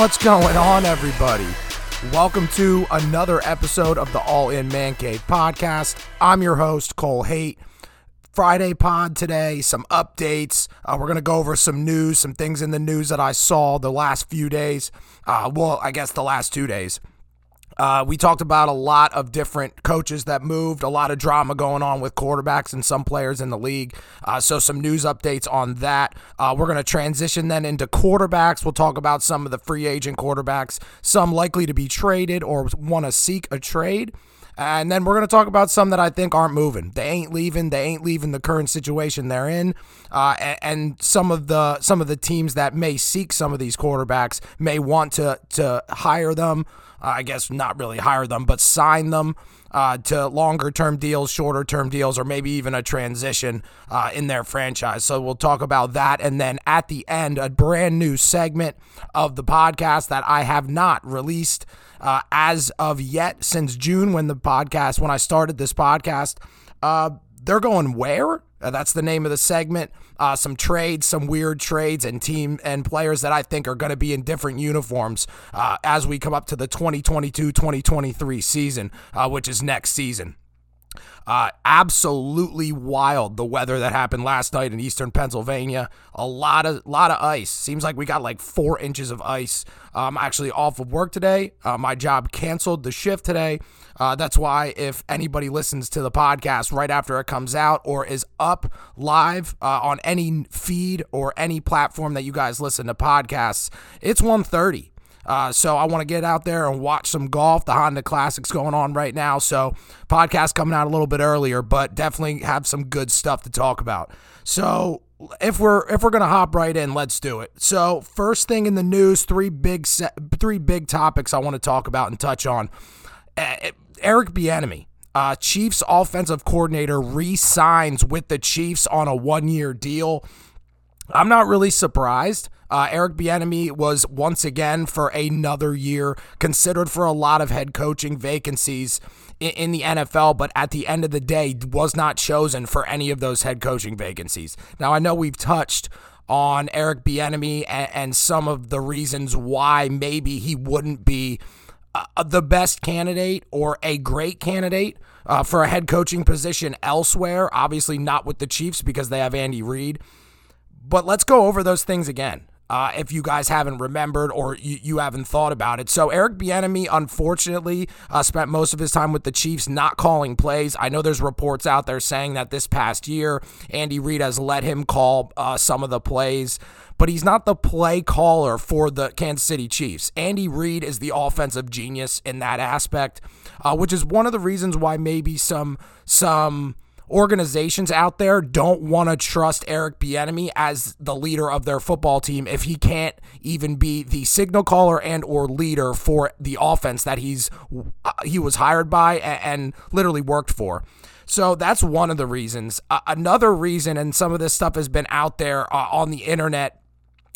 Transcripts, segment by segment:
What's going on, everybody? Welcome to another episode of the All In Man Cave podcast. I'm your host, Cole Haight. Friday pod today, some updates. Uh, we're going to go over some news, some things in the news that I saw the last few days. Uh, well, I guess the last two days. Uh, we talked about a lot of different coaches that moved, a lot of drama going on with quarterbacks and some players in the league. Uh, so, some news updates on that. Uh, we're going to transition then into quarterbacks. We'll talk about some of the free agent quarterbacks, some likely to be traded or want to seek a trade. And then we're going to talk about some that I think aren't moving. They ain't leaving. They ain't leaving the current situation they're in. Uh, and, and, some of the some of the teams that may seek some of these quarterbacks may want to to hire them. Uh, I guess not really hire them, but sign them uh, to longer term deals, shorter term deals, or maybe even a transition uh, in their franchise. So we'll talk about that. And then at the end, a brand new segment of the podcast that I have not released uh, as of yet since June when the podcast, when I started this podcast. Uh, they're going where? Uh, that's the name of the segment. Uh, some trades, some weird trades, and team and players that I think are going to be in different uniforms uh, as we come up to the 2022 2023 season, uh, which is next season. Uh, absolutely wild the weather that happened last night in eastern Pennsylvania. A lot of lot of ice. Seems like we got like four inches of ice. I'm actually off of work today. Uh, my job canceled the shift today. Uh, that's why if anybody listens to the podcast right after it comes out or is up live uh, on any feed or any platform that you guys listen to podcasts, it's 1:30. Uh, so I want to get out there and watch some golf. The Honda Classic's going on right now, so podcast coming out a little bit earlier, but definitely have some good stuff to talk about. So if we're if we're gonna hop right in, let's do it. So first thing in the news, three big se- three big topics I want to talk about and touch on. Uh, Eric Bieniemy. Uh, Chiefs offensive coordinator re-signs with the Chiefs on a one-year deal. I'm not really surprised. Uh, Eric Bieniemy was once again for another year considered for a lot of head coaching vacancies in, in the NFL, but at the end of the day, was not chosen for any of those head coaching vacancies. Now, I know we've touched on Eric Bieniemy and, and some of the reasons why maybe he wouldn't be uh, the best candidate or a great candidate uh, for a head coaching position elsewhere. Obviously, not with the Chiefs because they have Andy Reid. But let's go over those things again. Uh, if you guys haven't remembered or you, you haven't thought about it. So Eric Bieniemy, unfortunately, uh, spent most of his time with the Chiefs not calling plays. I know there's reports out there saying that this past year, Andy Reid has let him call uh, some of the plays, but he's not the play caller for the Kansas City Chiefs. Andy Reid is the offensive genius in that aspect, uh, which is one of the reasons why maybe some some organizations out there don't want to trust Eric Bieniemy as the leader of their football team if he can't even be the signal caller and or leader for the offense that he's uh, he was hired by and, and literally worked for. So that's one of the reasons. Uh, another reason, and some of this stuff has been out there uh, on the internet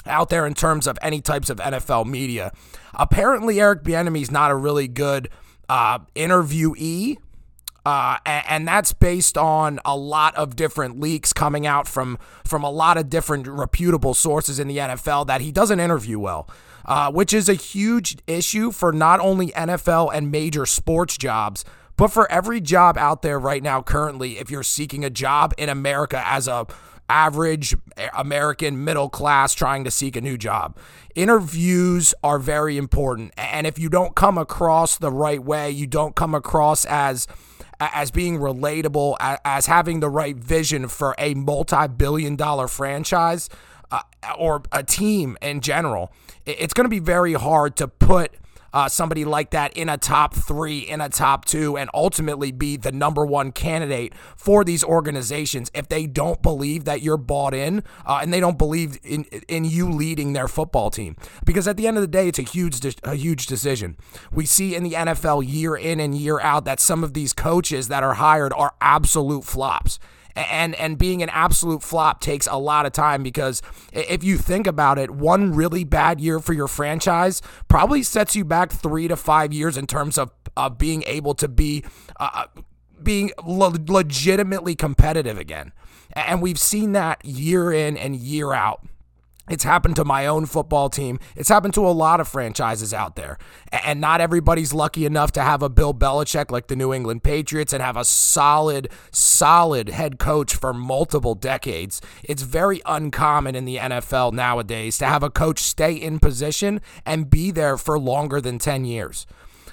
out there in terms of any types of NFL media. Apparently, Eric Bieniemy is not a really good uh, interviewee uh, and, that's based on a lot of different leaks coming out from from a lot of different reputable sources in the NFL that he doesn't interview well, uh, which is a huge issue for not only NFL and major sports jobs, but for every job out there right now currently. If you're seeking a job in America as a average American middle class trying to seek a new job. Interviews are very important. And if you don't come across the right way, you don't come across as as being relatable, as having the right vision for a multi billion dollar franchise uh, or a team in general, it's going to be very hard to put uh, somebody like that in a top three, in a top two, and ultimately be the number one candidate for these organizations if they don't believe that you're bought in uh, and they don't believe in in you leading their football team. Because at the end of the day, it's a huge a huge decision. We see in the NFL year in and year out that some of these coaches that are hired are absolute flops and and being an absolute flop takes a lot of time because if you think about it, one really bad year for your franchise probably sets you back three to five years in terms of uh, being able to be uh, being le- legitimately competitive again, and we've seen that year in and year out. It's happened to my own football team. It's happened to a lot of franchises out there. And not everybody's lucky enough to have a Bill Belichick like the New England Patriots and have a solid, solid head coach for multiple decades. It's very uncommon in the NFL nowadays to have a coach stay in position and be there for longer than 10 years.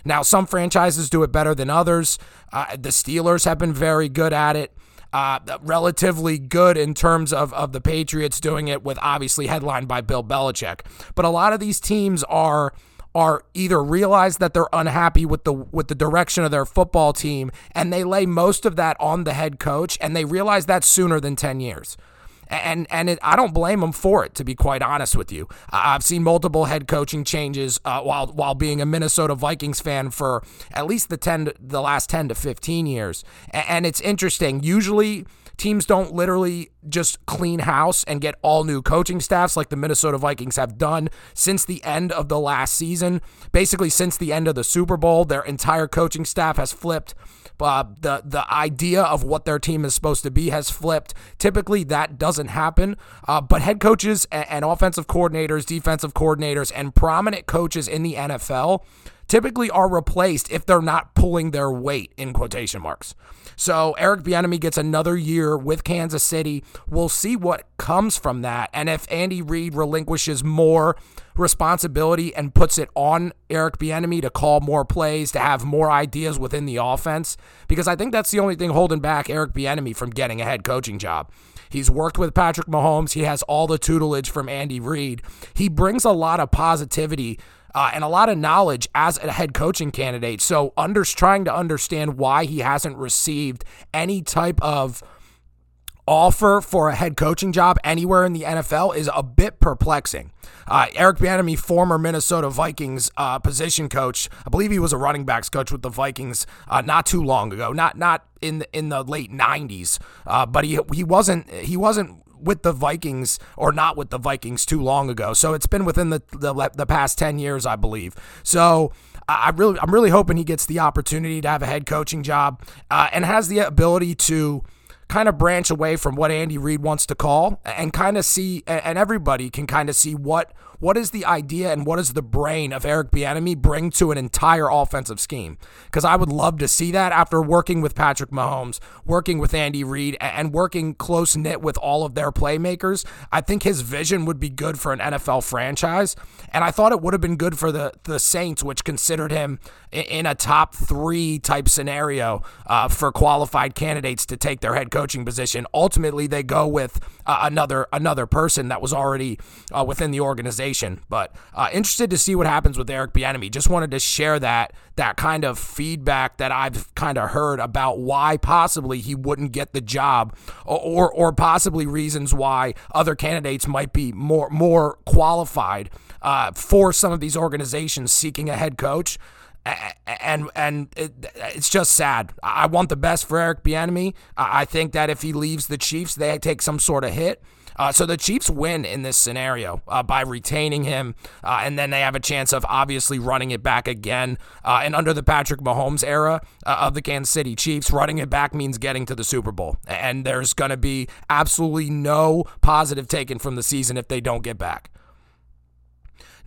Now, some franchises do it better than others. Uh, the Steelers have been very good at it uh, relatively good in terms of, of the Patriots doing it with obviously headlined by Bill Belichick. But a lot of these teams are are either realize that they're unhappy with the with the direction of their football team and they lay most of that on the head coach and they realize that sooner than 10 years and and it, I don't blame him for it. To be quite honest with you, I've seen multiple head coaching changes uh, while while being a Minnesota Vikings fan for at least the ten the last ten to fifteen years, and it's interesting. Usually teams don't literally just clean house and get all new coaching staffs like the Minnesota Vikings have done since the end of the last season. Basically, since the end of the Super Bowl, their entire coaching staff has flipped. Uh, the the idea of what their team is supposed to be has flipped. Typically, that doesn't happen. Uh, but head coaches and, and offensive coordinators, defensive coordinators, and prominent coaches in the NFL typically are replaced if they're not pulling their weight in quotation marks. So Eric Bieniemy gets another year with Kansas City. We'll see what comes from that, and if Andy Reid relinquishes more responsibility and puts it on Eric Bieniemy to call more plays, to have more ideas within the offense, because I think that's the only thing holding back Eric Bieniemy from getting a head coaching job. He's worked with Patrick Mahomes. He has all the tutelage from Andy Reid. He brings a lot of positivity uh, and a lot of knowledge as a head coaching candidate. So, under trying to understand why he hasn't received any type of offer for a head coaching job anywhere in the NFL is a bit perplexing. Uh, Eric Bieniemy, former Minnesota Vikings uh, position coach, I believe he was a running backs coach with the Vikings uh, not too long ago, not not in the, in the late '90s, uh, but he he wasn't he wasn't with the Vikings or not with the Vikings too long ago. So it's been within the the, the past 10 years, I believe. So I really I'm really hoping he gets the opportunity to have a head coaching job uh, and has the ability to kind of branch away from what Andy Reid wants to call and kind of see and everybody can kind of see what what is the idea and what does the brain of Eric Bieniemy bring to an entire offensive scheme? Because I would love to see that after working with Patrick Mahomes, working with Andy Reid, and working close knit with all of their playmakers. I think his vision would be good for an NFL franchise, and I thought it would have been good for the the Saints, which considered him in a top three type scenario uh, for qualified candidates to take their head coaching position. Ultimately, they go with uh, another another person that was already uh, within the organization but uh, interested to see what happens with Eric Bieniemy. Just wanted to share that that kind of feedback that I've kind of heard about why possibly he wouldn't get the job, or, or or, possibly reasons why other candidates might be more more qualified uh, for some of these organizations seeking a head coach and and it, it's just sad. I want the best for Eric Bieniemy. I think that if he leaves the Chiefs, they take some sort of hit. Uh, so the Chiefs win in this scenario uh, by retaining him, uh, and then they have a chance of obviously running it back again. Uh, and under the Patrick Mahomes era uh, of the Kansas City Chiefs, running it back means getting to the Super Bowl. And there's going to be absolutely no positive taken from the season if they don't get back.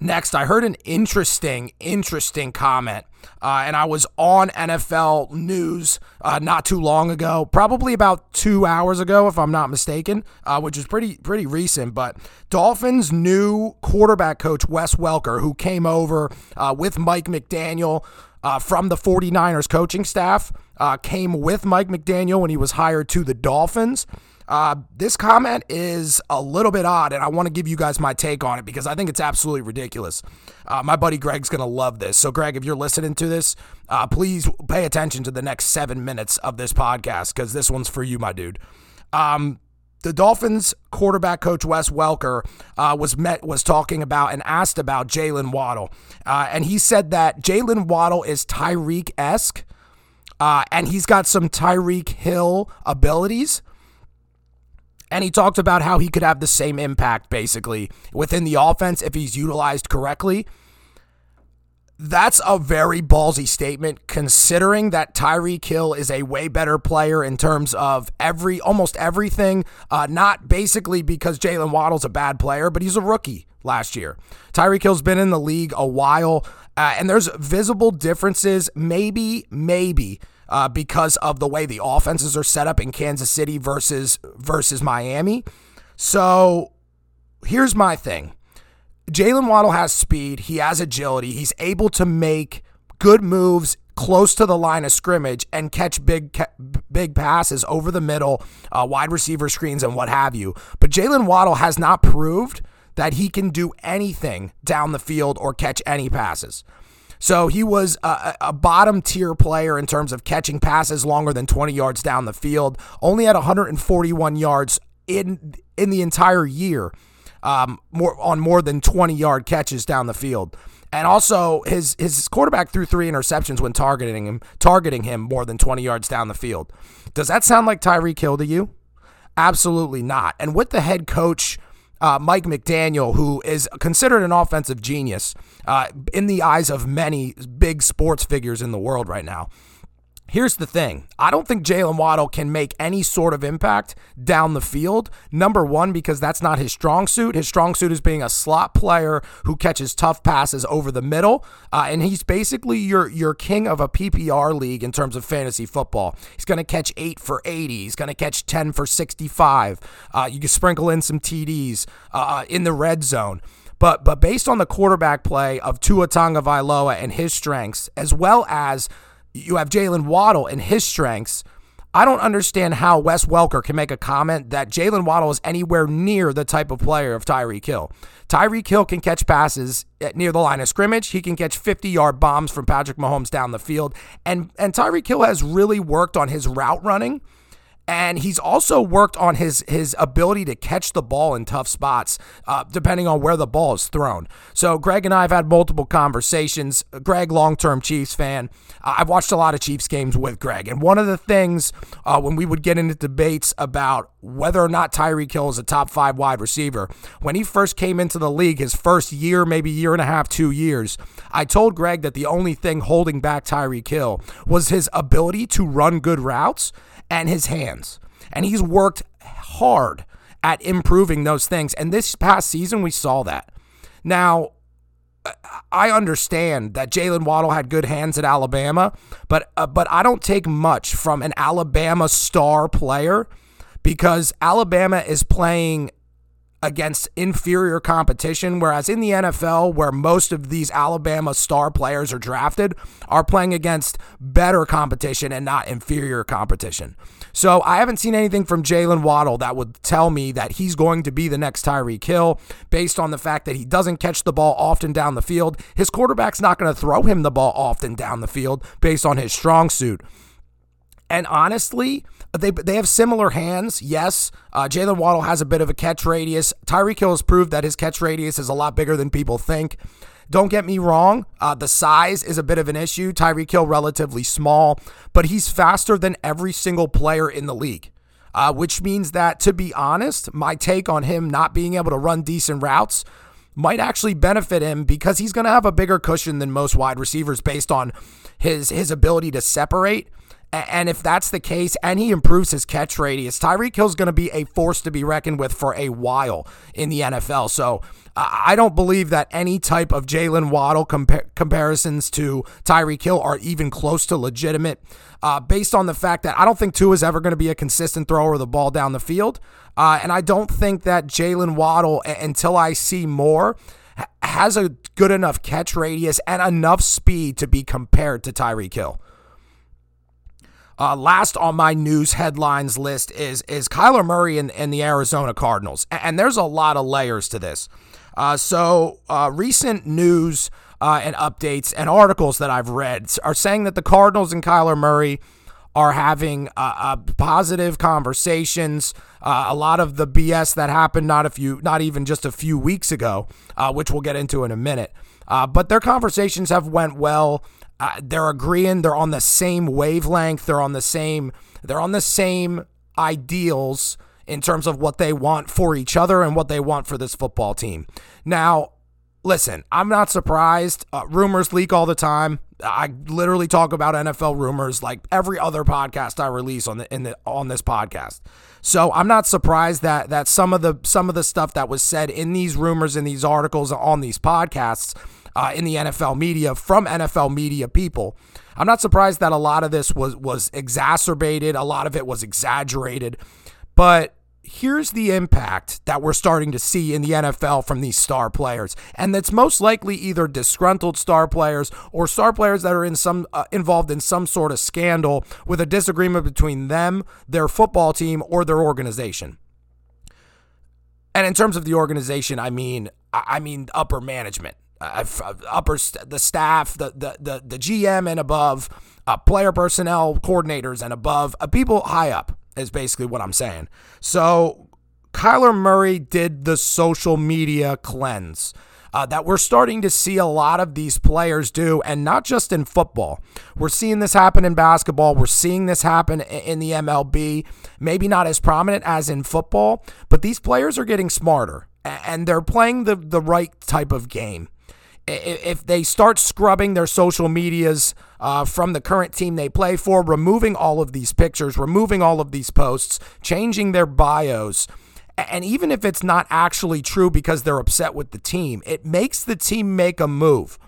Next, I heard an interesting, interesting comment, uh, and I was on NFL News uh, not too long ago, probably about two hours ago, if I'm not mistaken, uh, which is pretty pretty recent. But Dolphins' new quarterback coach Wes Welker, who came over uh, with Mike McDaniel. Uh, from the 49ers coaching staff, uh, came with Mike McDaniel when he was hired to the Dolphins. Uh, this comment is a little bit odd, and I want to give you guys my take on it because I think it's absolutely ridiculous. Uh, my buddy Greg's going to love this. So, Greg, if you're listening to this, uh, please pay attention to the next seven minutes of this podcast because this one's for you, my dude. Um, the Dolphins quarterback coach Wes Welker uh, was met was talking about and asked about Jalen Waddle, uh, and he said that Jalen Waddle is Tyreek esque, uh, and he's got some Tyreek Hill abilities. And he talked about how he could have the same impact basically within the offense if he's utilized correctly. That's a very ballsy statement considering that Tyreek Hill is a way better player in terms of every almost everything. Uh, not basically because Jalen Waddle's a bad player, but he's a rookie last year. Tyreek Hill's been in the league a while, uh, and there's visible differences, maybe, maybe. Uh, because of the way the offenses are set up in Kansas City versus versus Miami. So here's my thing. Jalen Waddle has speed, he has agility, he's able to make good moves close to the line of scrimmage and catch big big passes over the middle, uh, wide receiver screens and what have you. But Jalen Waddle has not proved that he can do anything down the field or catch any passes. So he was a, a, bottom tier player in terms of catching passes longer than 20 yards down the field. Only at 141 yards in in the entire year um, more on more than 20 yard catches down the field. And also his his quarterback threw three interceptions when targeting him, targeting him more than 20 yards down the field. Does that sound like Tyreek Hill to you? Absolutely not. And with the head coach uh, Mike McDaniel, who is considered an offensive genius uh, in the eyes of many big sports figures in the world right now. Here's the thing I don't think Jalen Waddle can make any sort of impact down the field. Number one, because that's not his strong suit. His strong suit is being a slot player who catches tough passes over the middle. Uh, and he's basically your, your king of a PPR league in terms of fantasy football. He's going to catch eight for 80, he's going to catch 10 for 65. Uh, you can sprinkle in some TDs uh, in the red zone. But but based on the quarterback play of Tua Tagovailoa and his strengths, as well as you have Jalen Waddle and his strengths. I don't understand how Wes Welker can make a comment that Jalen Waddle is anywhere near the type of player of Tyreek Hill. Tyreek Hill can catch passes near the line of scrimmage. He can catch 50 yard bombs from Patrick Mahomes down the field. And, and Tyreek Hill has really worked on his route running and he's also worked on his his ability to catch the ball in tough spots, uh, depending on where the ball is thrown. So Greg and I have had multiple conversations. Greg, long term Chiefs fan, I've watched a lot of Chiefs games with Greg, and one of the things uh, when we would get into debates about whether or not Tyreek Hill is a top five wide receiver, when he first came into the league, his first year, maybe year and a half, two years, I told Greg that the only thing holding back Tyreek Hill was his ability to run good routes and his hands. And he's worked hard at improving those things. And this past season, we saw that. Now, I understand that Jalen Waddle had good hands at Alabama, but uh, but I don't take much from an Alabama star player because Alabama is playing against inferior competition. Whereas in the NFL, where most of these Alabama star players are drafted, are playing against better competition and not inferior competition. So I haven't seen anything from Jalen Waddle that would tell me that he's going to be the next Tyreek Hill based on the fact that he doesn't catch the ball often down the field. His quarterback's not going to throw him the ball often down the field based on his strong suit. And honestly, they they have similar hands. Yes, uh, Jalen Waddle has a bit of a catch radius. Tyreek Hill has proved that his catch radius is a lot bigger than people think. Don't get me wrong, uh, the size is a bit of an issue. Tyreek Hill relatively small, but he's faster than every single player in the league. Uh, which means that, to be honest, my take on him not being able to run decent routes might actually benefit him because he's going to have a bigger cushion than most wide receivers based on his his ability to separate and if that's the case, and he improves his catch radius, Tyreek Hill's going to be a force to be reckoned with for a while in the NFL. So I don't believe that any type of Jalen Waddle compa- comparisons to Tyreek Hill are even close to legitimate, uh, based on the fact that I don't think Tua is ever going to be a consistent thrower of the ball down the field. Uh, and I don't think that Jalen Waddle, until I see more, has a good enough catch radius and enough speed to be compared to Tyreek Hill. Uh, last on my news headlines list is is Kyler Murray and, and the Arizona Cardinals, and, and, there's a lot of layers to this. Uh, so uh, recent news uh, and updates and articles that I've read are saying that the Cardinals and Kyler Murray are having uh, uh, positive conversations. a lot of the BS that happened not a few, not even just a few weeks ago, which we'll get into in a minute. but their conversations have went well uh, they're agreeing they're on the same wavelength they're on the same they're on the same ideals in terms of what they want for each other and what they want for this football team now listen, I'm not surprised. Uh, rumors leak all the time. I literally talk about NFL rumors like every other podcast I release on the in the on this podcast. So I'm not surprised that that some of the some of the stuff that was said in these rumors in these articles on these podcasts uh, in the NFL media from NFL media people. I'm not surprised that a lot of this was was exacerbated. A lot of it was exaggerated, but here's the impact that we're starting to see in the NFL from these star players, and that's most likely either disgruntled star players or star players that are in some uh, involved in some sort of scandal with a disagreement between them, their football team, or their organization. And in terms of the organization, I mean, I mean upper management, uh, upper st- the staff, the the the, the GM and above, uh, player personnel coordinators and above, uh, people high up is basically what I'm saying. So Kyler Murray did the social media cleanse. Uh, that we're starting to see a lot of these players do, and not just in football. We're seeing this happen in basketball. We're seeing this happen in the MLB. Maybe not as prominent as in football, but these players are getting smarter and they're playing the, the right type of game if they start scrubbing their social medias uh, from the current team they play for, removing all of these pictures, removing all of these posts, changing their bios, and even if it's not actually true because they're upset with the team, it makes the team make a move.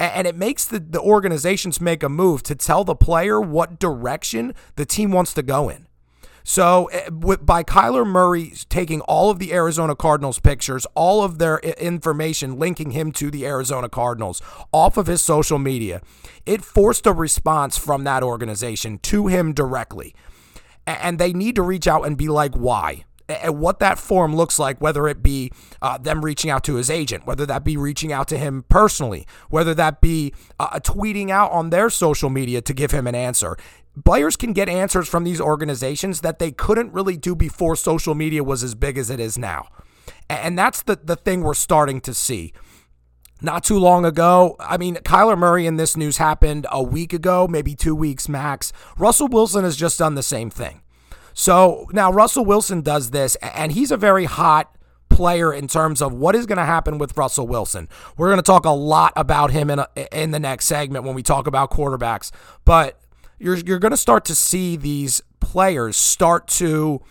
And it makes the, the organizations make a move to tell the player what direction the team wants to go in. So eh, by Kyler Murray taking all of the Arizona Cardinals pictures, all of their information linking him to the Arizona Cardinals off of his social media, it forced a response from that organization to him directly. And they need to reach out and be like, why? and what that form looks like, whether it be uh, them reaching out to his agent, whether that be reaching out to him personally, whether that be uh, tweeting out on their social media to give him an answer. Players can get answers from these organizations that they couldn't really do before social media was as big as it is now. And that's the, the thing we're starting to see. Not too long ago, I mean, Kyler Murray and this news happened a week ago, maybe two weeks max. Russell Wilson has just done the same thing. So now Russell Wilson does this, and he's a very hot player in terms of what is going to happen with Russell Wilson. We're going to talk a lot about him in a, in the next segment when we talk about quarterbacks, but you're you're going to start to see these players start to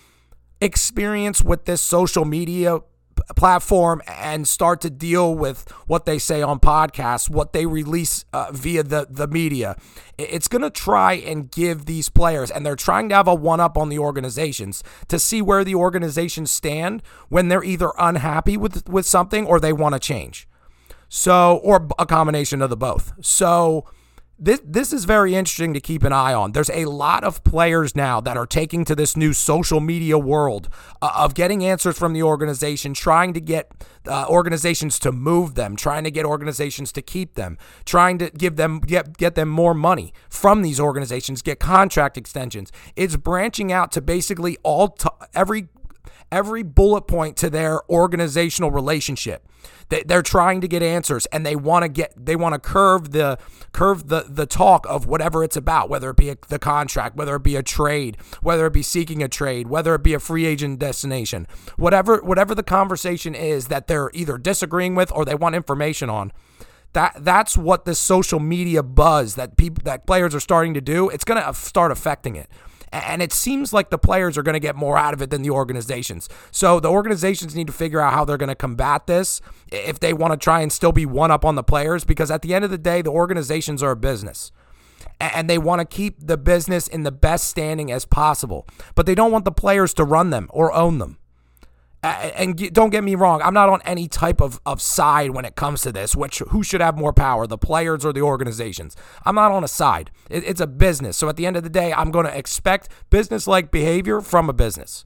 experience with this social media platform and start to deal with what they say on podcasts, what they release uh, via the, the media. It's going to try and give these players, and they're trying to have a one up on the organizations to see where the organizations stand when they're either unhappy with, with something or they want to change. So, or a combination of the both. So, this this is very interesting to keep an eye on. There's a lot of players now that are taking to this new social media world uh, of getting answers from the organization, trying to get uh, organizations to move them, trying to get organizations to keep them, trying to give them get get them more money from these organizations, get contract extensions. It's branching out to basically all t- every every bullet point to their organizational relationship. They're trying to get answers, and they want to get they want to curve the curve the the talk of whatever it's about, whether it be a, the contract, whether it be a trade, whether it be seeking a trade, whether it be a free agent destination, whatever whatever the conversation is that they're either disagreeing with or they want information on. That that's what the social media buzz that people that players are starting to do. It's going to start affecting it. And it seems like the players are going to get more out of it than the organizations. So the organizations need to figure out how they're going to combat this if they want to try and still be one up on the players, because at the end of the day, the organizations are a business and they want to keep the business in the best standing as possible. But they don't want the players to run them or own them and don't get me wrong, I'm not on any type of, of side when it comes to this, which who should have more power, the players or the organizations. I'm not on a side. It, it's a business. So at the end of the day, I'm going to expect business like behavior from a business.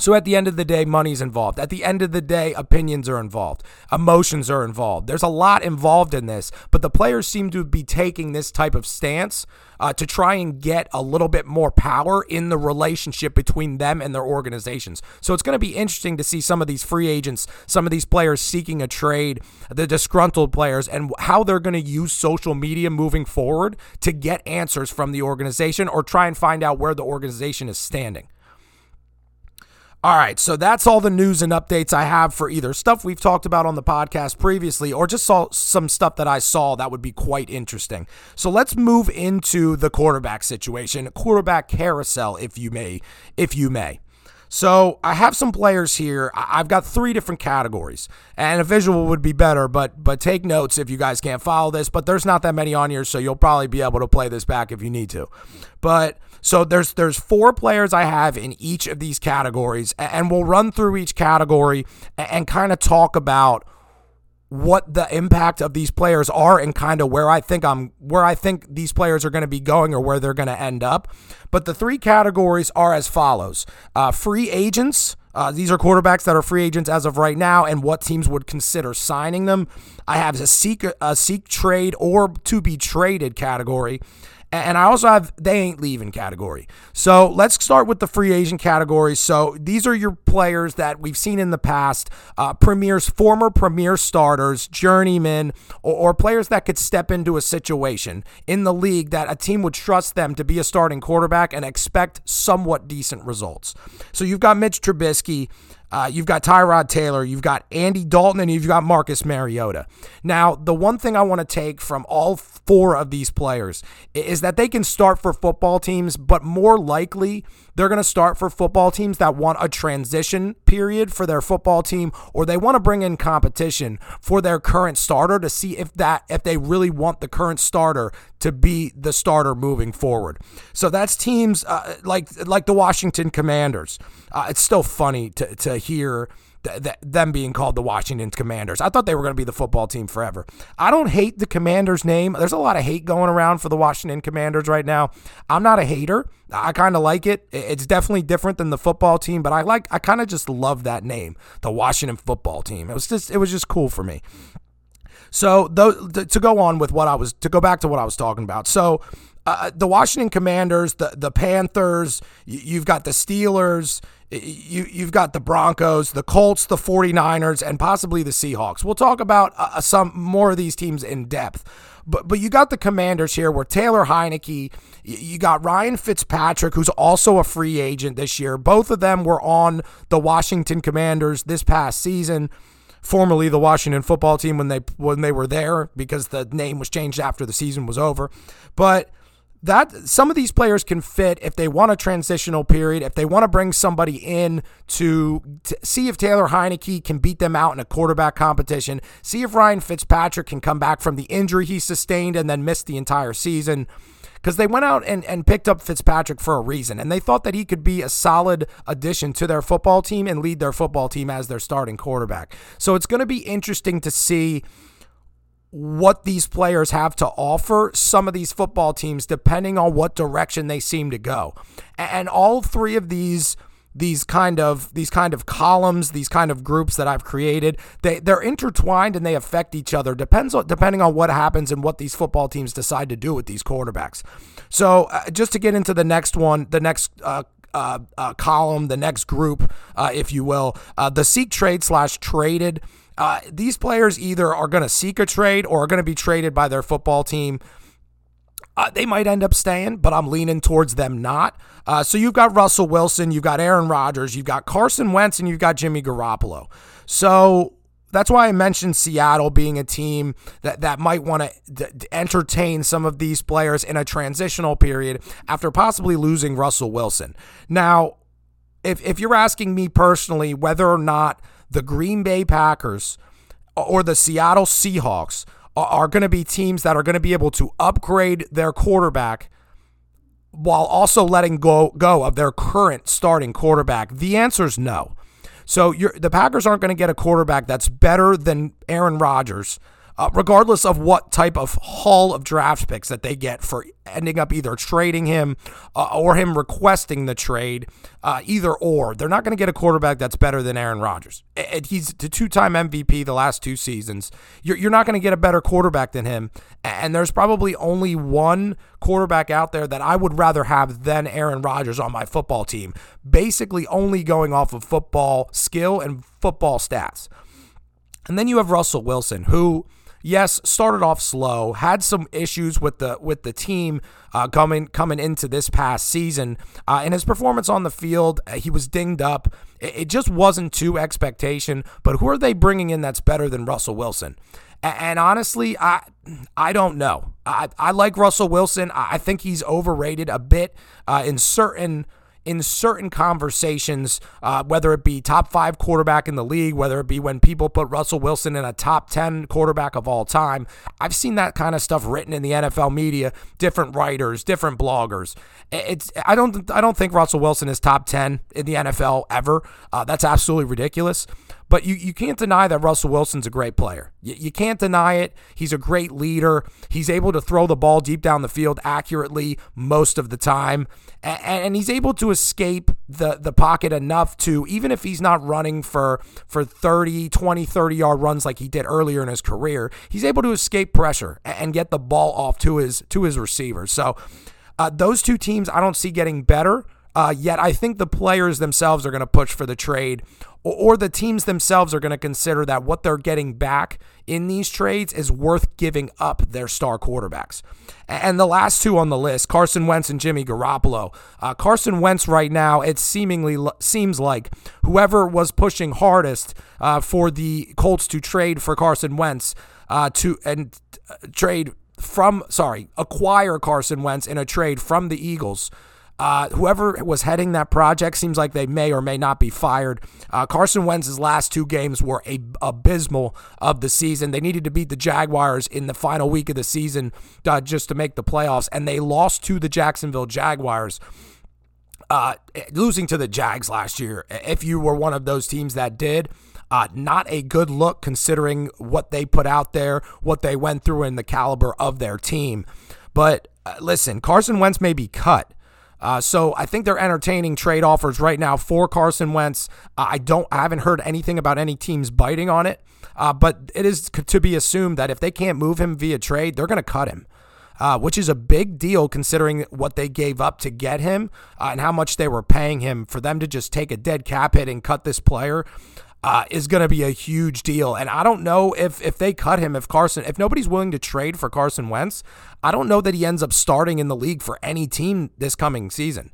So at the end of the day, money's involved. At the end of the day, opinions are involved. Emotions are involved. There's a lot involved in this, but the players seem to be taking this type of stance uh, to try and get a little bit more power in the relationship between them and their organizations. So it's going to be interesting to see some of these free agents, some of these players seeking a trade, the disgruntled players, and how they're going to use social media moving forward to get answers from the organization or try and find out where the organization is standing. All right, so that's all the news and updates I have for either stuff we've talked about on the podcast previously or just saw some stuff that I saw that would be quite interesting. So let's move into the quarterback situation, quarterback carousel if you may, if you may. So I have some players here. I've got three different categories, and a visual would be better. But but take notes if you guys can't follow this. But there's not that many on here, so you'll probably be able to play this back if you need to. But so there's there's four players I have in each of these categories, and we'll run through each category and, kind of talk about what the impact of these players are and kind of where I think I'm where I think these players are going to be going or where they're going to end up. But the three categories are as follows: uh, free agents. Uh, these are quarterbacks that are free agents as of right now, and what teams would consider signing them. I have a seek a seek trade or to be traded category, and I also have they ain't leaving category. So let's start with the free agent category. So these are your players that we've seen in the past, uh, premiers, former premier starters, journeymen, or, or players that could step into a situation in the league that a team would trust them to be a starting quarterback and expect somewhat decent results. So you've got Mitch Trubisky. Uh, you've got Tyrod Taylor, you've got Andy Dalton, and you've got Marcus Mariota. Now, the one thing I want to take from all four of these players is that they can start for football teams, but more likely they're going to start for football teams that want a transition period for their football team or they want to bring in competition for their current starter to see if that if they really want the current starter to be the starter moving forward. So that's teams uh, like like the Washington Commanders. Uh, it's still funny to to hear th- th- them being called the Washington Commanders. I thought they were going to be the football team forever. I don't hate the Commanders name. There's a lot of hate going around for the Washington Commanders right now. I'm not a hater. I kind of like it. It's definitely different than the football team, but I like I kind of just love that name, the Washington Football Team. It was just it was just cool for me. So to go on with what I was to go back to what I was talking about. So uh, the Washington Commanders, the the Panthers, you've got the Steelers, you you've got the Broncos, the Colts, the 49ers and possibly the Seahawks. We'll talk about uh, uh, some more of these teams in depth. But but you got the Commanders here where Taylor Heinicke, you got Ryan Fitzpatrick who's also a free agent this year. Both of them were on the Washington Commanders this past season formerly the Washington football team when they when they were there because the name was changed after the season was over. But that some of these players can fit if they want a transitional period, if they want to bring somebody in to, to, see if Taylor Heinicke can beat them out in a quarterback competition, see if Ryan Fitzpatrick can come back from the injury he sustained and then missed the entire season. Because they went out and, and picked up Fitzpatrick for a reason, and they thought that he could be a solid addition to their football team and lead their football team as their starting quarterback. So it's going to be interesting to see what these players have to offer some of these football teams depending on what direction they seem to go. And all three of these these kind of these kind of columns, these kind of groups that I've created, they they're intertwined and they affect each other. Depends on depending on what happens and what these football teams decide to do with these quarterbacks. So uh, just to get into the next one, the next uh, uh, uh, column, the next group, uh, if you will, uh, the seek trade slash traded. Uh, these players either are going to seek a trade or are going to be traded by their football team. Uh, they might end up staying, but I'm leaning towards them not. Uh, so you've got Russell Wilson, you've got Aaron Rodgers, you've got Carson Wentz, and you've got Jimmy Garoppolo. So that's why I mentioned Seattle being a team that, that might want to d- entertain some of these players in a transitional period after possibly losing Russell Wilson. Now, if, if you're asking me personally whether or not the Green Bay Packers or the Seattle Seahawks are going to be teams that are going to be able to upgrade their quarterback while also letting go go of their current starting quarterback? The answer is no. So the Packers aren't going to get a quarterback that's better than Aaron Rodgers uh, regardless of what type of haul of draft picks that they get for ending up either trading him uh, or him requesting the trade, uh, either or. They're not going to get a quarterback that's better than Aaron Rodgers. He's the two time MVP the last two seasons. You're, you're not going to get a better quarterback than him. And there's probably only one quarterback out there that I would rather have than Aaron Rodgers on my football team, basically only going off of football skill and football stats. And then you have Russell Wilson, who yes, started off slow, had some issues with the with the team uh, coming coming into this past season, uh, and his performance on the field, uh, he was dinged up. It, it, just wasn't to expectation. But who are they bringing in that's better than Russell Wilson? And, honestly, I I don't know. I I like Russell Wilson. I think he's overrated a bit uh, in certain in certain conversations, uh, whether it be top five quarterback in the league, whether it be when people put Russell Wilson in a top 10 quarterback of all time. I've seen that kind of stuff written in the NFL media, different writers, different bloggers. It's I don't I don't think Russell Wilson is top 10 in the NFL ever. Uh, that's absolutely ridiculous. But you, you can't deny that Russell Wilson's a great player. You, you can't deny it. He's a great leader. He's able to throw the ball deep down the field accurately most of the time. And, and he's able to escape the, the pocket enough to, even if he's not running for, for 30, 20, 30 yard runs like he did earlier in his career, he's able to escape pressure and get the ball off to his, to his receivers. So uh, those two teams I don't see getting better. Uh, yet I think the players themselves are going to push for the trade, or, the teams themselves are going to consider that what they're getting back in these trades is worth giving up their star quarterbacks. And the last two on the list, Carson Wentz and Jimmy Garoppolo. Uh, Carson Wentz right now, it seemingly seems like whoever was pushing hardest uh, for the Colts to trade for Carson Wentz uh, to and uh, trade from sorry acquire Carson Wentz in a trade from the Eagles uh, whoever was heading that project seems like they may or may not be fired. Uh, Carson Wentz's last two games were a, abysmal of the season. They needed to beat the Jaguars in the final week of the season uh, just to make the playoffs, and they lost to the Jacksonville Jaguars. Uh, losing to the Jags last year, if you were one of those teams that did, uh, not a good look considering what they put out there, what they went through, and the caliber of their team. But uh, listen, Carson Wentz may be cut. Uh, so I think they're entertaining trade offers right now for Carson Wentz. Uh, I don't, I haven't heard anything about any teams biting on it, uh, but it is to be assumed that if they can't move him via trade, they're going to cut him. Uh, which is a big deal considering what they gave up to get him uh, and how much they were paying him for them to just take a dead cap hit and cut this player uh, is going to be a huge deal. And I don't know if if they cut him, if Carson, if nobody's willing to trade for Carson Wentz, I don't know that he ends up starting in the league for any team this coming season.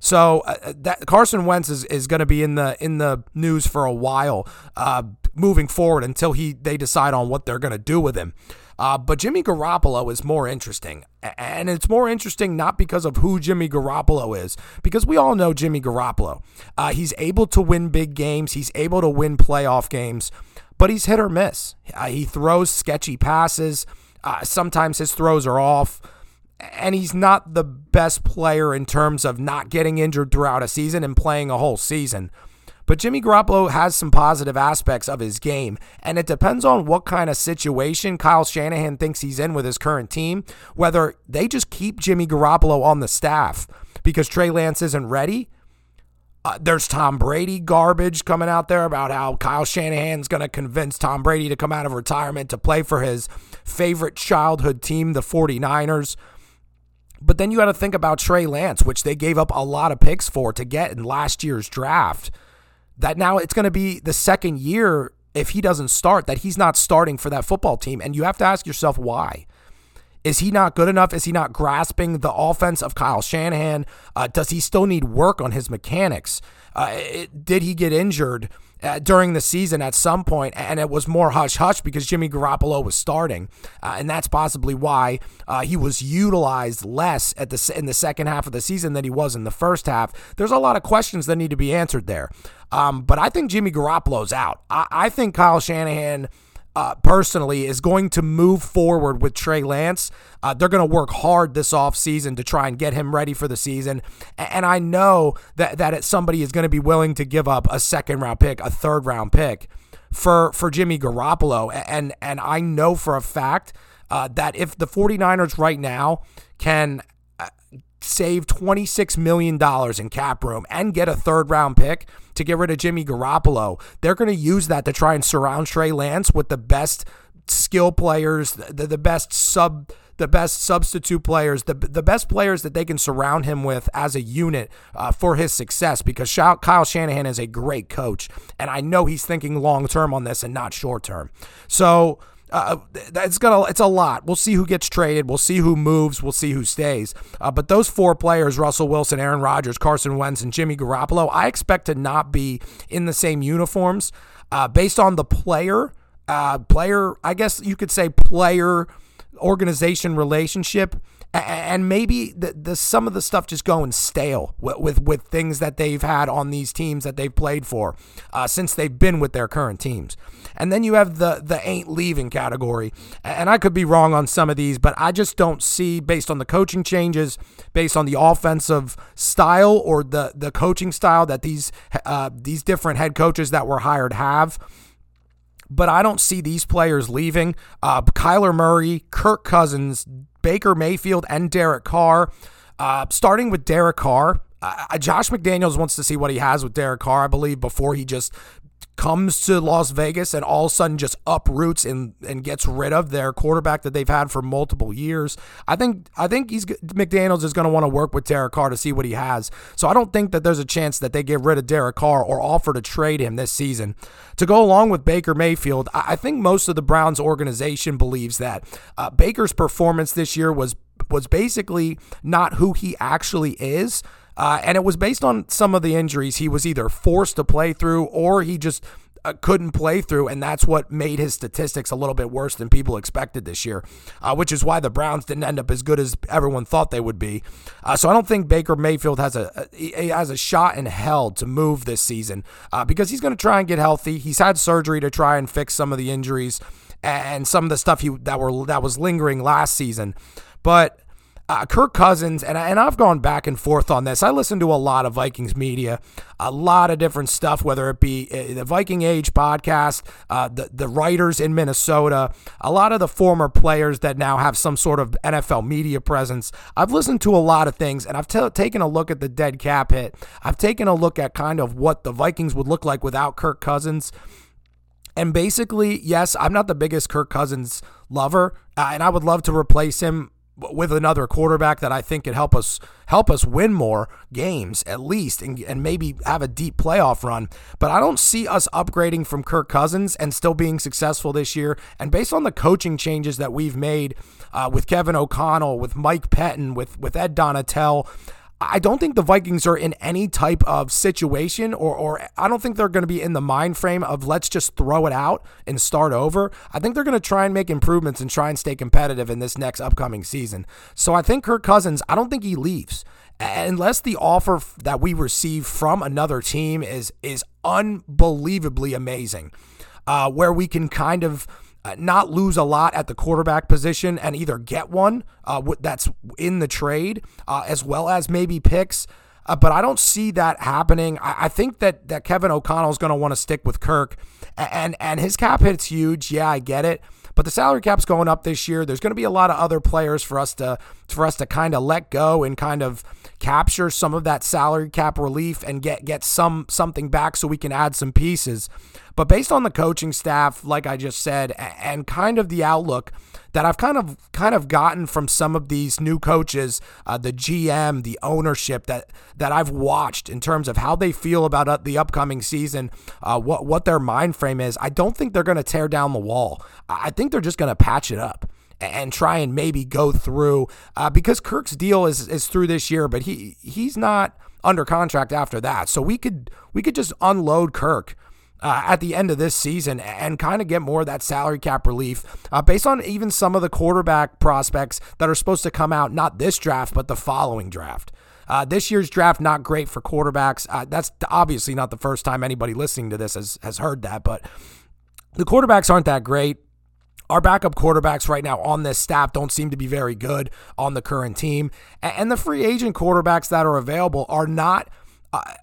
So uh, uh that Carson Wentz is, is going to be in the in the news for a while, uh, moving forward until he they decide on what they're going to do with him. Uh, but Jimmy Garoppolo is more interesting. And it's more interesting not because of who Jimmy Garoppolo is, because we all know Jimmy Garoppolo. Uh, he's able to win big games, he's able to win playoff games, but he's hit or miss. Uh, he throws sketchy passes. Uh, sometimes his throws are off and he's not the best player in terms of not getting injured throughout a season and playing a whole season. But Jimmy Garoppolo has some positive aspects of his game, and it depends on what kind of situation Kyle Shanahan thinks he's in with his current team, whether they just keep Jimmy Garoppolo on the staff because Trey Lance isn't ready. Uh, there's Tom Brady garbage coming out there about how Kyle Shanahan's going to convince Tom Brady to come out of retirement to play for his favorite childhood team, the 49ers. But then you got to think about Trey Lance, which they gave up a lot of picks for to get in last year's draft that now it's going to be the second year if he doesn't start that he's not starting for that football team. And you have to ask yourself why is he not good enough? Is he not grasping the offense of kyle shanahan? Uh, does he still need work on his mechanics? Uh, it, did he get injured uh, during the season at some point, and it was more hush hush because Jimmy Garoppolo was starting, uh, and that's possibly why uh, he was utilized less at the in the second half of the season than he was in the first half. There's a lot of questions that need to be answered there, um, but I think Jimmy Garoppolo's out. I, I think Kyle Shanahan uh, personally is going to move forward with Trey Lance. Uh, they're going to work hard this offseason to try and get him ready for the season. And I know that, that somebody is going to be willing to give up a second round pick, a third round pick for, for Jimmy Garoppolo. And, and I know for a fact uh, that if the 49ers right now can save $26 million in cap room and get a third round pick to get rid of Jimmy Garoppolo. They're going to use that to try and surround Trey Lance with the best skill players, the, the best sub the best substitute players, the, the best players that they can surround him with as a unit uh, for his success because Kyle Shanahan is a great coach. And I know he's thinking long term on this and not short term. So uh, it's gonna it's a lot. We'll see who gets traded. We'll see who moves. We'll see who stays. Uh, but those four players: Russell Wilson, Aaron Rodgers, Carson Wentz, and Jimmy Garoppolo, I expect to not be in the same uniforms. Uh, based on the player, uh, player, I guess you could say player organization relationship and maybe the, the some of the stuff just going stale with, with, with things that they've had on these teams that they've played for uh, since they've been with their current teams. And then you have the the ain't leaving category, and I could be wrong on some of these, but I just don't see based on the coaching changes, based on the offensive style or the the coaching style that these uh, these different head coaches that were hired have but I don't see these players leaving. Uh, Kyler Murray, Kirk Cousins, Baker Mayfield, and Derek Carr. Uh, starting with Derek Carr, uh, Josh McDaniels wants to see what he has with Derek Carr, I believe, before he just comes to Las Vegas and all of a sudden just uproots and, and gets rid of their quarterback that they've had for multiple years. I think I think he's McDaniels is going to want to work with Derek Carr to see what he has. So I don't think that there's a chance that they get rid of Derek Carr or offer to trade him this season. To go along with Baker Mayfield, I think most of the Browns organization believes that uh, Baker's performance this year was was basically not who he actually is. Uh, and it was based on some of the injuries he was either forced to play through or he just uh, couldn't play through, and that's what made his statistics a little bit worse than people expected this year, uh, which is why the Browns didn't end up as good as everyone thought they would be. Uh, so I don't think Baker Mayfield has a, a has a shot in hell to move this season uh, because he's going to try and get healthy. He's had surgery to try and fix some of the injuries and some of the stuff he that were that was lingering last season, but uh, Kirk Cousins, and, I, and I've gone back and forth on this. I listen to a lot of Vikings media, a lot of different stuff, whether it be uh, the Viking Age podcast, uh, the, the writers in Minnesota, a lot of the former players that now have some sort of NFL media presence. I've listened to a lot of things, and I've t- taken a look at the dead cap hit. I've taken a look at kind of what the Vikings would look like without Kirk Cousins. And basically, yes, I'm not the biggest Kirk Cousins lover, uh, and I would love to replace him with another quarterback that I think could help us help us win more games at least and, and maybe have a deep playoff run. But I don't see us upgrading from Kirk Cousins and still being successful this year. And based on the coaching changes that we've made uh, with Kevin O'Connell, with Mike Pettine, with with Ed Donatell, I don't think the Vikings are in any type of situation, or, or I don't think they're going to be in the mind frame of let's just throw it out and start over. I think they're going to try and make improvements and try and stay competitive in this next upcoming season. So I think Kirk Cousins, I don't think he leaves unless the offer that we receive from another team is is unbelievably amazing, uh, where we can kind of uh, not lose a lot at the quarterback position and either get one uh, that's in the trade uh, as well as maybe picks. Uh, but I don't see that happening. I, I think that that Kevin O'Connell is going to want to stick with Kirk, and and his cap hit's huge. Yeah, I get it. But the salary cap's going up this year. There's going to be a lot of other players for us to for us to kind of let go and kind of capture some of that salary cap relief and get get some something back so we can add some pieces. But based on the coaching staff, like I just said, and kind of the outlook that I've kind of kind of gotten from some of these new coaches, uh, the GM, the ownership that that I've watched in terms of how they feel about uh, the upcoming season, uh, what what their mind frame is. I don't think they're going to tear down the wall. I think they're just going to patch it up and try and maybe go through uh, because Kirk's deal is is through this year, but he he's not under contract after that. So we could we could just unload Kirk uh, at the end of this season and kind of get more of that salary cap relief uh, based on even some of the quarterback prospects that are supposed to come out, not this draft, but the following draft. Uh, this year's draft not great for quarterbacks. Uh, that's obviously not the first time anybody listening to this has has heard that, but the quarterbacks aren't that great. Our backup quarterbacks right now on this staff don't seem to be very good on the current team, and the free agent quarterbacks that are available are not.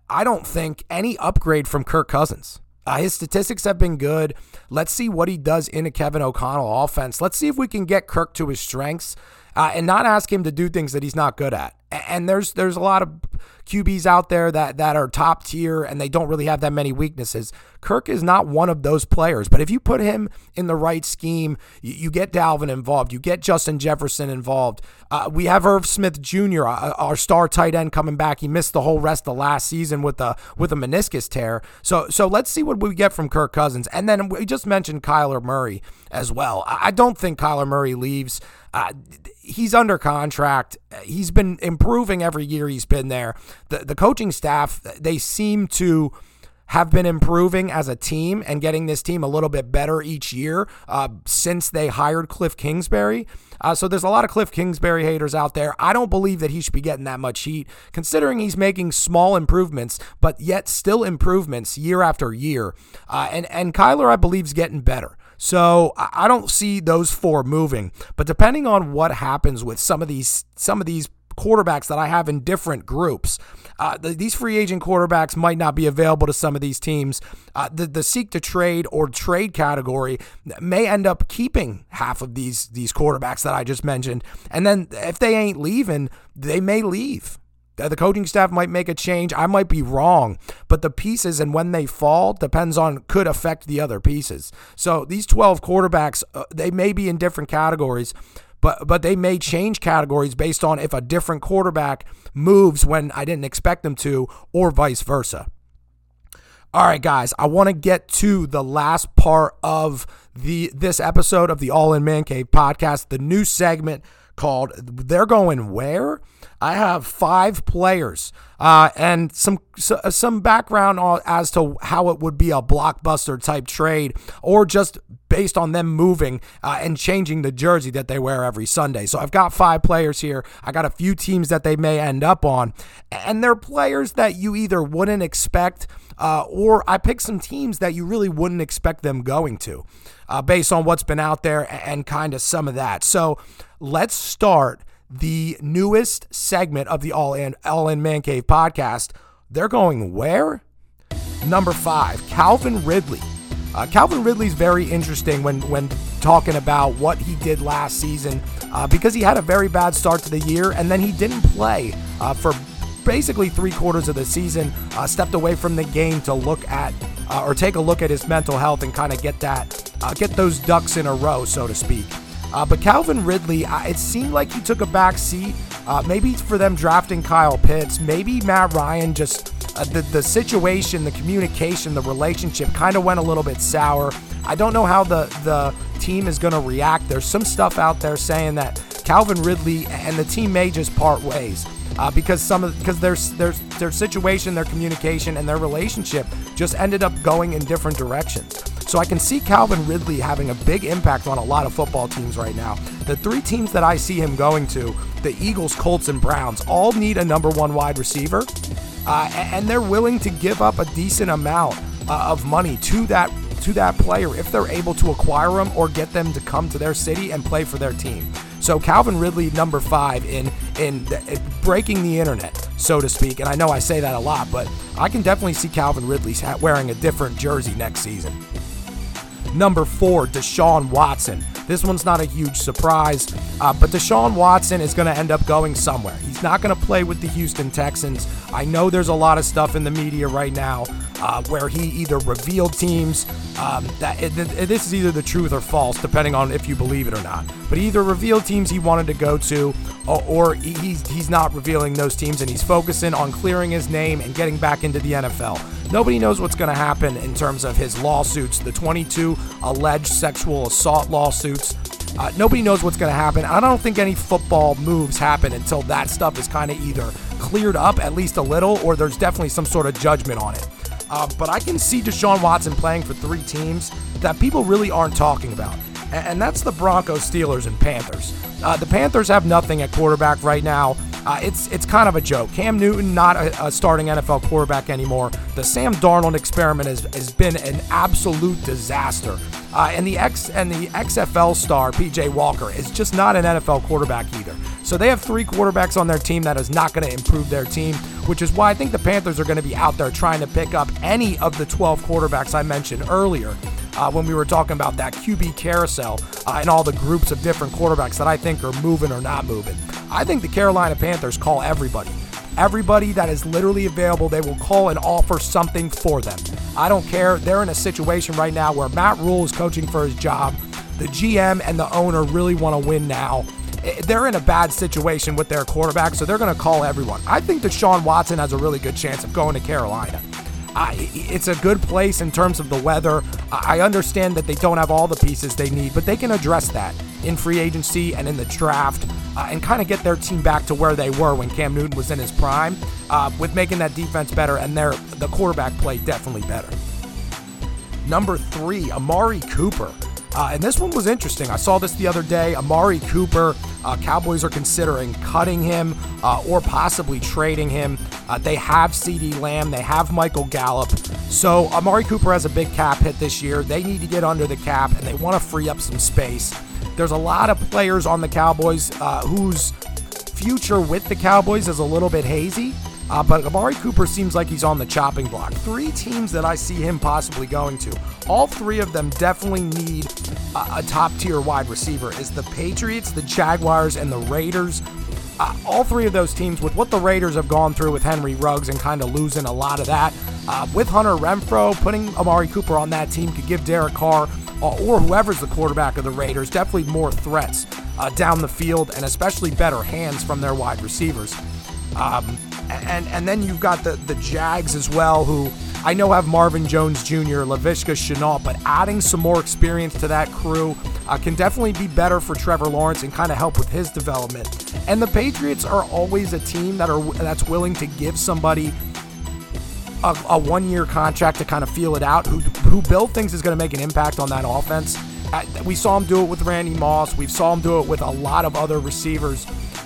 I don't think any upgrade from Kirk Cousins. Uh, his statistics have been good. Let's see what he does in a Kevin O'Connell offense. Let's see if we can get Kirk to his strengths uh, and not ask him to do things that he's not good at. And there's there's a lot of QBs out there that that are top tier and they don't really have that many weaknesses. Kirk is not one of those players. But if you put him in the right scheme, you, you get Dalvin involved, you get Justin Jefferson involved. Uh, we have Irv Smith Jr., uh, our star tight end, coming back. He missed the whole rest of last season with a with a meniscus tear. So so let's see what we get from Kirk Cousins. And then we just mentioned Kyler Murray as well. I don't think Kyler Murray leaves. Uh, he's under contract. He's been improving every year he's been there. The the coaching staff they seem to have been improving as a team and getting this team a little bit better each year uh, since they hired Cliff Kingsbury. Uh, so there's a lot of Cliff Kingsbury haters out there. I don't believe that he should be getting that much heat, considering he's making small improvements, but yet still improvements year after year. Uh, and and Kyler, I believe, is getting better. So I don't see those four moving. But depending on what happens with some of these some of these quarterbacks that I have in different groups. Uh, the, these free agent quarterbacks might not be available to some of these teams. Uh, the the seek to trade or trade category may end up keeping half of these these quarterbacks that I just mentioned, and then if they ain't leaving, they may leave. The coaching staff might make a change. I might be wrong, but the pieces and when they fall depends on could affect the other pieces. So these 12 quarterbacks, uh, they may be in different categories, but but they may change categories based on if a different quarterback moves when I didn't expect them to, or vice versa. All right, guys, I want to get to the last part of the this episode of the All In Man Cave podcast, the new segment called "They're Going Where." I have five players uh, and some some background as to how it would be a blockbuster type trade, or just based on them moving uh, and changing the jersey that they wear every Sunday. So I've got five players here. I got a few teams that they may end up on, and they're players that you either wouldn't expect, uh, or I picked some teams that you really wouldn't expect them going to, uh, based on what's been out there and kind of some of that. So let's start the newest segment of the All In All In Man Cave podcast. They're going where? Number five, Calvin Ridley. Uh, Calvin Ridley's very interesting when when talking about what he did last season uh, because he had a very bad start to the year and then he didn't play uh, for basically three quarters of the season. Uh, stepped away from the game to look at uh, or take a look at his mental health and kind of get that uh, get those ducks in a row, so to speak. Uh, but Calvin Ridley, uh, it seemed like he took a back seat. Uh, maybe for them drafting Kyle Pitts. Maybe Matt Ryan just uh, the the situation, the communication, the relationship kind of went a little bit sour. I don't know how the the team is going to react. There's some stuff out there saying that Calvin Ridley and the team may just part ways. Uh, because some of because their their their situation, their communication, and their relationship just ended up going in different directions. So I can see Calvin Ridley having a big impact on a lot of football teams right now. The three teams that I see him going to, the Eagles, Colts, and Browns, all need a number one wide receiver, uh, and they're willing to give up a decent amount uh, of money to that to that player if they're able to acquire them or get them to come to their city and play for their team. So Calvin Ridley, number five in in, in breaking the internet, so to speak. And I know I say that a lot, but I can definitely see Calvin Ridley wearing a different jersey next season. Number four, Deshaun Watson. This one's not a huge surprise, uh, but Deshaun Watson is going to end up going somewhere. He's not going to play with the Houston Texans. I know there's a lot of stuff in the media right now uh, where he either revealed teams um, that it, it, this is either the truth or false, depending on if you believe it or not. But he either revealed teams he wanted to go to, or, or he's he's not revealing those teams, and he's focusing on clearing his name and getting back into the NFL. Nobody knows what's going to happen in terms of his lawsuits, the 22 alleged sexual assault lawsuits. Uh, nobody knows what's going to happen. I don't think any football moves happen until that stuff is kind of either cleared up at least a little, or there's definitely some sort of judgment on it. Uh, but I can see Deshaun Watson playing for three teams that people really aren't talking about. And, that's the Broncos, Steelers, and Panthers. Uh, the Panthers have nothing at quarterback right now. Uh, it's it's kind of a joke. Cam Newton not a, a, starting NFL quarterback anymore. The Sam Darnold experiment has, has been an absolute disaster. Uh, and the X and the XFL star PJ Walker is just not an NFL quarterback either. So they have three quarterbacks on their team that is not going to improve their team, which is why I think the Panthers are going to be out there trying to pick up any of the 12 quarterbacks I mentioned earlier. Uh, when we were talking about that QB carousel uh, and all the groups of different quarterbacks that I think are moving or not moving. I think the Carolina Panthers call everybody. Everybody that is literally available, they will call and offer something for them. I don't care. They're in a situation right now where Matt Rhule is coaching for his job. The GM and the owner really want to win now. They're in a bad situation with their quarterback, so they're going to call everyone. I think that Deshaun Watson has a really good chance of going to Carolina. it's a good place in terms of the weather. I understand that they don't have all the pieces they need, but they can address that in free agency and in the draft uh, and kind of get their team back to where they were when Cam Newton was in his prime, uh, with making that defense better and their the quarterback play definitely better. Number three, Amari Cooper. Uh, and this one was interesting. I saw this the other day. Amari Cooper, uh, Cowboys are considering cutting him uh, or possibly trading him. Uh, they have CeeDee Lamb, they have Michael Gallup. So Amari Cooper has a big cap hit this year. They need to get under the cap and they want to free up some space. There's a lot of players on the Cowboys uh, whose future with the Cowboys is a little bit hazy. Uh, but Amari Cooper seems like he's on the chopping block. Three teams that I see him possibly going to. All three of them definitely need a, a top tier wide receiver. Is the Patriots, the Jaguars, and the Raiders. Uh, all three of those teams, with what the Raiders have gone through with Henry Ruggs and kind of losing a lot of that, uh, with Hunter Renfrow, putting Amari Cooper on that team could give Derek Carr uh, or whoever's the quarterback of the Raiders definitely more threats uh, down the field and especially better hands from their wide receivers. Um, and and then you've got the the Jags as well, who I know have Marvin Jones Jr., Laviska Shenault, but adding some more experience to that crew uh, can definitely be better for Trevor Lawrence and kind of help with his development. And the Patriots are always a team that are that's willing to give somebody a, a one-year contract to kind of feel it out. Who who Bill thinks is going to make an impact on that offense. Uh, we saw him do it with Randy Moss. We saw him do it with a lot of other receivers.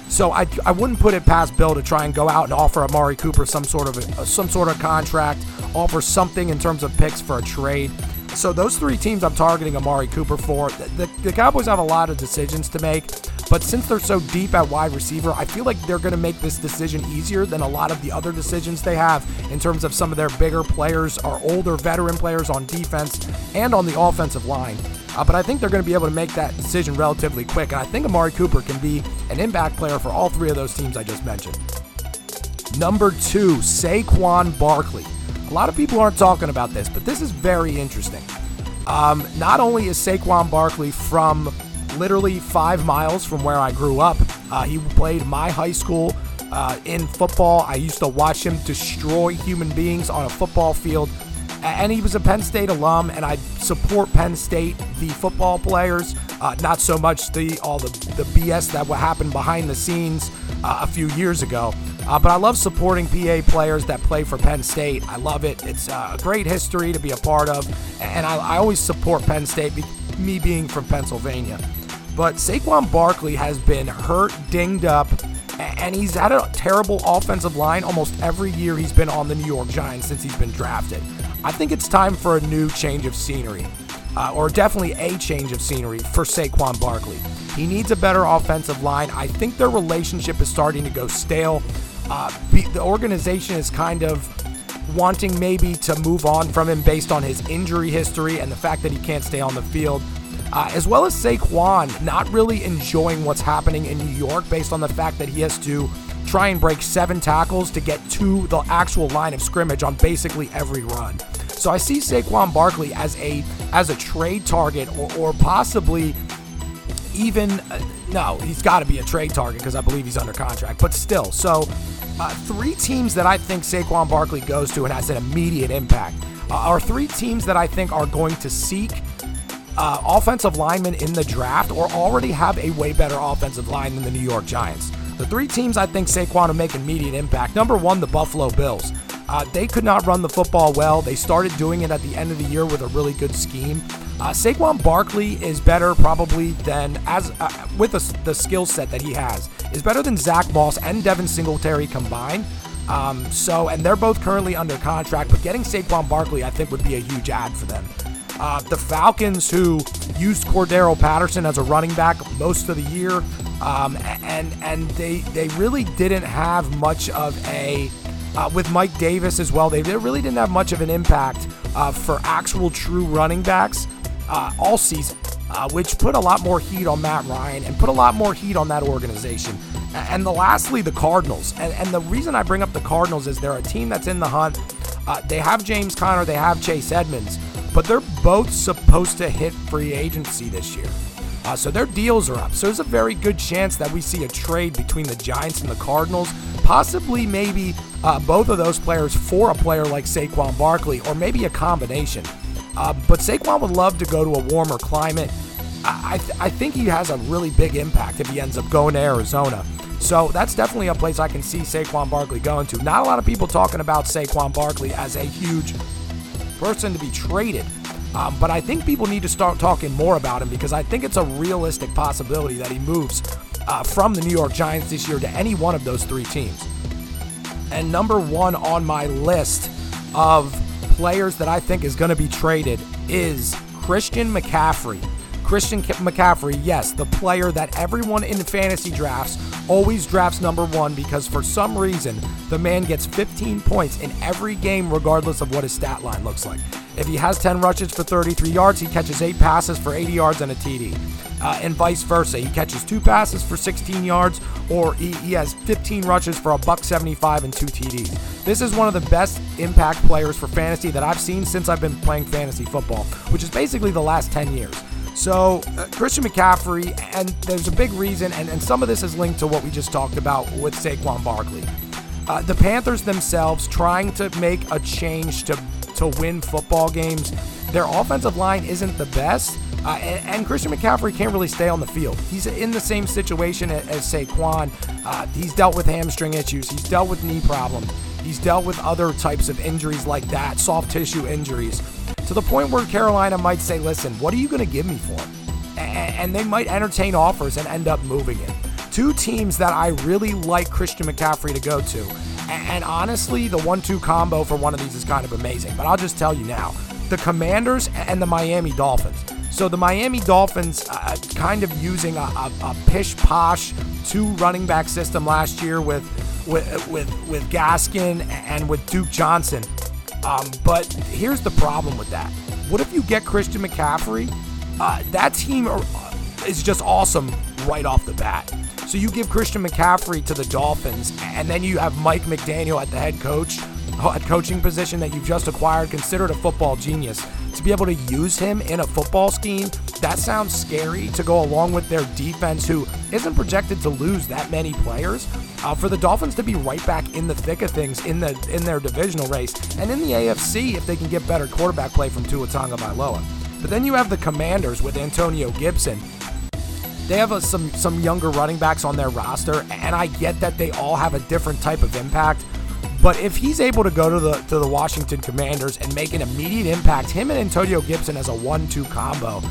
So I, I wouldn't put it past Bill to try and go out and offer Amari Cooper some sort of a, some sort of contract, offer something in terms of picks for a trade. So those three teams I'm targeting Amari Cooper for. The, the, the Cowboys have a lot of decisions to make, but since they're so deep at wide receiver, I feel like they're going to make this decision easier than a lot of the other decisions they have in terms of some of their bigger players or older veteran players on defense and on the offensive line. Uh, but I think they're going to be able to make that decision relatively quick. And I think Amari Cooper can be an impact player for all three of those teams I just mentioned. Number two, Saquon Barkley. A lot of people aren't talking about this, but this is very interesting. Um, not only is Saquon Barkley from literally five miles from where I grew up, uh, he played my high school uh, in football. I used to watch him destroy human beings on a football field and he was a Penn State alum, and I support Penn State, the football players, uh, not so much the all the, the BS that happened behind the scenes uh, a few years ago. Uh, but I love supporting PA players that play for Penn State. I love it. It's uh, a great history to be a part of, and I, I always support Penn State, me being from Pennsylvania. But Saquon Barkley has been hurt, dinged up, and he's had a terrible offensive line almost every year he's been on the New York Giants since he's been drafted. I think it's time for a new change of scenery, uh, or definitely a change of scenery for Saquon Barkley. He needs a better offensive line. I think their relationship is starting to go stale. Uh, the organization is kind of wanting maybe to move on from him based on his injury history and the fact that he can't stay on the field. Uh, as well as Saquon not really enjoying what's happening in New York based on the fact that he has to try and break seven tackles to get to the actual line of scrimmage on basically every run. So I see Saquon Barkley as a as a trade target or, or possibly even uh, no, he's got to be a trade target because I believe he's under contract. But still, so uh, three teams that I think Saquon Barkley goes to and has an immediate impact uh, are three teams that I think are going to seek uh, offensive linemen in the draft or already have a way better offensive line than the New York Giants. The three teams I think Saquon will make immediate impact. Number one, the Buffalo Bills. Uh, they could not run the football well. They started doing it at the end of the year with a really good scheme. Uh, Saquon Barkley is better probably than as uh, with the, the skill set that he has is better than Zack Moss and Devin Singletary combined. Um, so and they're both currently under contract, but getting Saquon Barkley I think would be a huge ad for them. Uh, the Falcons, who used Cordarrelle Patterson as a running back most of the year, um, and and they they really didn't have much of a uh, with Mike Davis as well. They, they really didn't have much of an impact uh, for actual true running backs uh, all season, uh, which put a lot more heat on Matt Ryan and put a lot more heat on that organization. And the lastly, the Cardinals. And, and the reason I bring up the Cardinals is they're a team that's in the hunt Uh, they have James Conner, they have Chase Edmonds, but they're both supposed to hit free agency this year. Uh, so their deals are up. So there's a very good chance that we see a trade between the Giants and the Cardinals, possibly maybe uh, both of those players for a player like Saquon Barkley, or maybe a combination. Uh, but Saquon would love to go to a warmer climate. I, th- I think he has a really big impact if he ends up going to Arizona. So that's definitely a place I can see Saquon Barkley going to. Not a lot of people talking about Saquon Barkley as a huge person to be traded. Um, but I think people need to start talking more about him because I think it's a realistic possibility that he moves uh, from the New York Giants this year to any one of those three teams. And number one on my list of players that I think is going to be traded is Christian McCaffrey. Christian McCaffrey, yes, the player that everyone in fantasy drafts always drafts number one because for some reason the man gets 15 points in every game, regardless of what his stat line looks like. If he has 10 rushes for 33 yards, he catches 8 passes for 80 yards and a TD. Uh, and vice versa. He catches two passes for 16 yards, or he, he has 15 rushes for a buck 75 and two TDs. This is one of the best impact players for fantasy that I've seen since I've been playing fantasy football, which is basically the last 10 years. So, uh, Christian McCaffrey, and there's a big reason, and, and some of this is linked to what we just talked about with Saquon Barkley. Uh, the Panthers themselves trying to make a change to to win football games. Their offensive line isn't the best, uh, and, and, Christian McCaffrey can't really stay on the field. He's in the same situation as, as Saquon. Uh, he's dealt with hamstring issues, he's dealt with knee problems, he's dealt with other types of injuries like that, soft tissue injuries, to the point where Carolina might say, listen, what are you going to give me for him? And, they might entertain offers and end up moving him. Two teams that I really like Christian McCaffrey to go to and honestly, the one two combo for one of these is kind of amazing. But I'll just tell you now the Commanders and the Miami Dolphins. So the Miami Dolphins uh, kind of using a, a, a pish posh two running back system last year with with with, with Gaskin and with Duke Johnson. Um, but here's the problem with that. What if you get Christian McCaffrey? Uh, that team is just awesome right off the bat. So you give Christian McCaffrey to the Dolphins, and then you have Mike McDaniel at the head coach, at coaching position that you've just acquired, considered a football genius. To be able to use him in a football scheme, that sounds scary to go along with their defense, who isn't projected to lose that many players. Uh, for the Dolphins to be right back in the thick of things in the in their divisional race, and in the AFC if they can get better quarterback play from Tua Tagovailoa. But then you have the Commanders with Antonio Gibson, they have a, some some younger running backs on their roster, and I get that they all have a different type of impact. But if he's able to go to the to the Washington Commanders and make an immediate impact, him and Antonio Gibson as a one-two combo,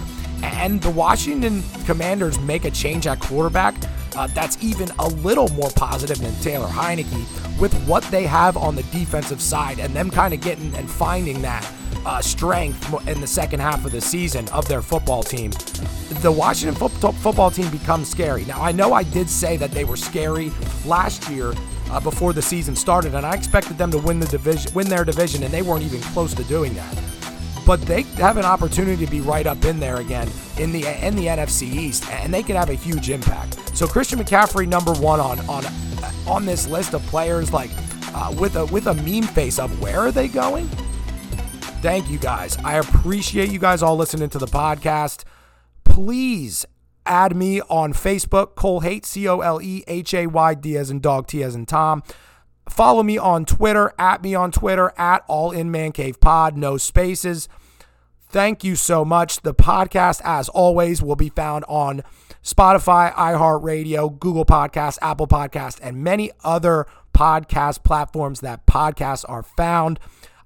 and the Washington Commanders make a change at quarterback, uh, that's even a little more positive than Taylor Heinicke with what they have on the defensive side and them kind of getting and finding that uh, strength in the second half of the season of their football team, the Washington fo- football team becomes scary. Now, I know I did say that they were scary last year uh, before the season started, and I expected them to win the division, win their division, and they weren't even close to doing that. But they have an opportunity to be right up in there again in the in the NFC East, and they could have a huge impact. So Christian McCaffrey, number one on on on this list of players, like uh, with a with a meme face of where are they going? Thank you guys. I appreciate you guys all listening to the podcast. Please add me on Facebook, Cole Haydt, C O L E H A Y D as in dog, T as in Tom. Follow me on Twitter, at me on Twitter, at All In Man Cave Pod, no spaces. Thank you so much. The podcast, as always, will be found on Spotify, iHeartRadio, Google Podcasts, Apple Podcasts, and many other podcast platforms that podcasts are found.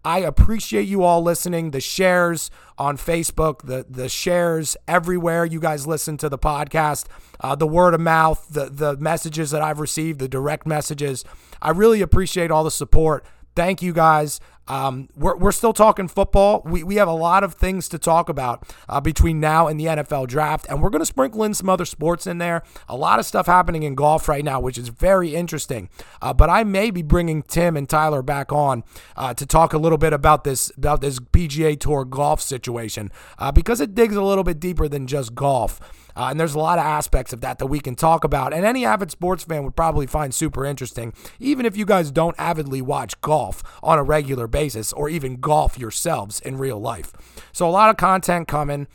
I appreciate you all listening. The shares on Facebook, the the shares everywhere you guys listen to the podcast, uh, the word of mouth, the the messages that I've received, the direct messages. I really appreciate all the support. Thank you guys. Um, we're, we're still talking football. We, we have a lot of things to talk about uh, between now and the NFL draft, and we're going to sprinkle in some other sports in there. A lot of stuff happening in golf right now, which is very interesting. Uh, but I may be bringing Tim and Tyler back on uh, to talk a little bit about this about this PGA Tour golf situation uh, because it digs a little bit deeper than just golf. Uh, and there's a lot of aspects of that that we can talk about. And any avid sports fan would probably find super interesting, even if you guys don't avidly watch golf on a regular basis or even golf yourselves in real life. So, a lot of content coming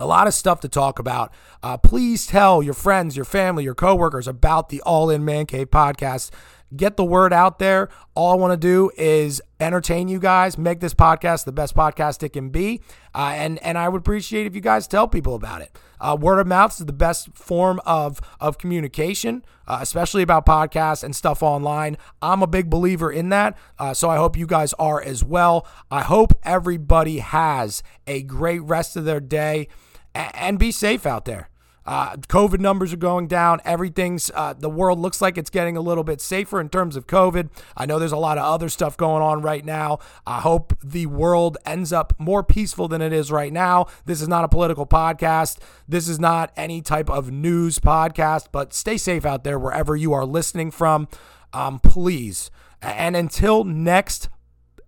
a lot of stuff to talk about. Uh, please tell your friends, your family, your coworkers about the All In Man Cave podcast get the word out there. All I want to do is entertain you guys, make this podcast the best podcast it can be, uh, and and I would appreciate if you guys tell people about it. Uh, word of mouth is the best form of of communication, uh, especially about podcasts and stuff online. I'm a big believer in that, uh, so I hope you guys are as well. I hope everybody has a great rest of their day, and be safe out there. Uh, COVID numbers are going down. Everything's, uh, the world looks like it's getting a little bit safer in terms of COVID. I know there's a lot of other stuff going on right now. I hope the world ends up more peaceful than it is right now. This is not a political podcast. This is not any type of news podcast, but stay safe out there wherever you are listening from. Um, please. And until next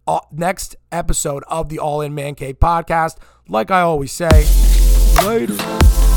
uh, next episode of the All In Man Cave podcast, like I always say, later.